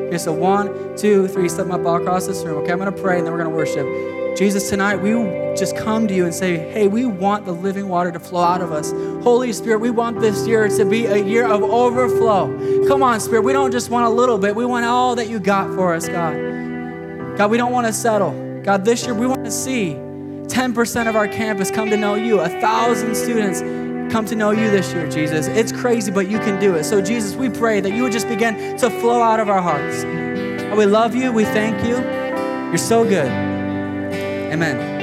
Okay, so one, two, three, slip them up all across this room. Okay, I'm going to pray and then we're going to worship. Jesus, tonight we just come to you and say, hey, we want the living water to flow out of us. Holy Spirit, we want this year to be a year of overflow. Come on, Spirit, we don't just want a little bit, we want all that you got for us, God. God, we don't want to settle. God, this year we want to see 10% of our campus come to know you, a thousand students come to know you this year, Jesus. It's crazy, but you can do it. So, Jesus, we pray that you would just begin to flow out of our hearts. We love you. We thank you. You're so good. Amen.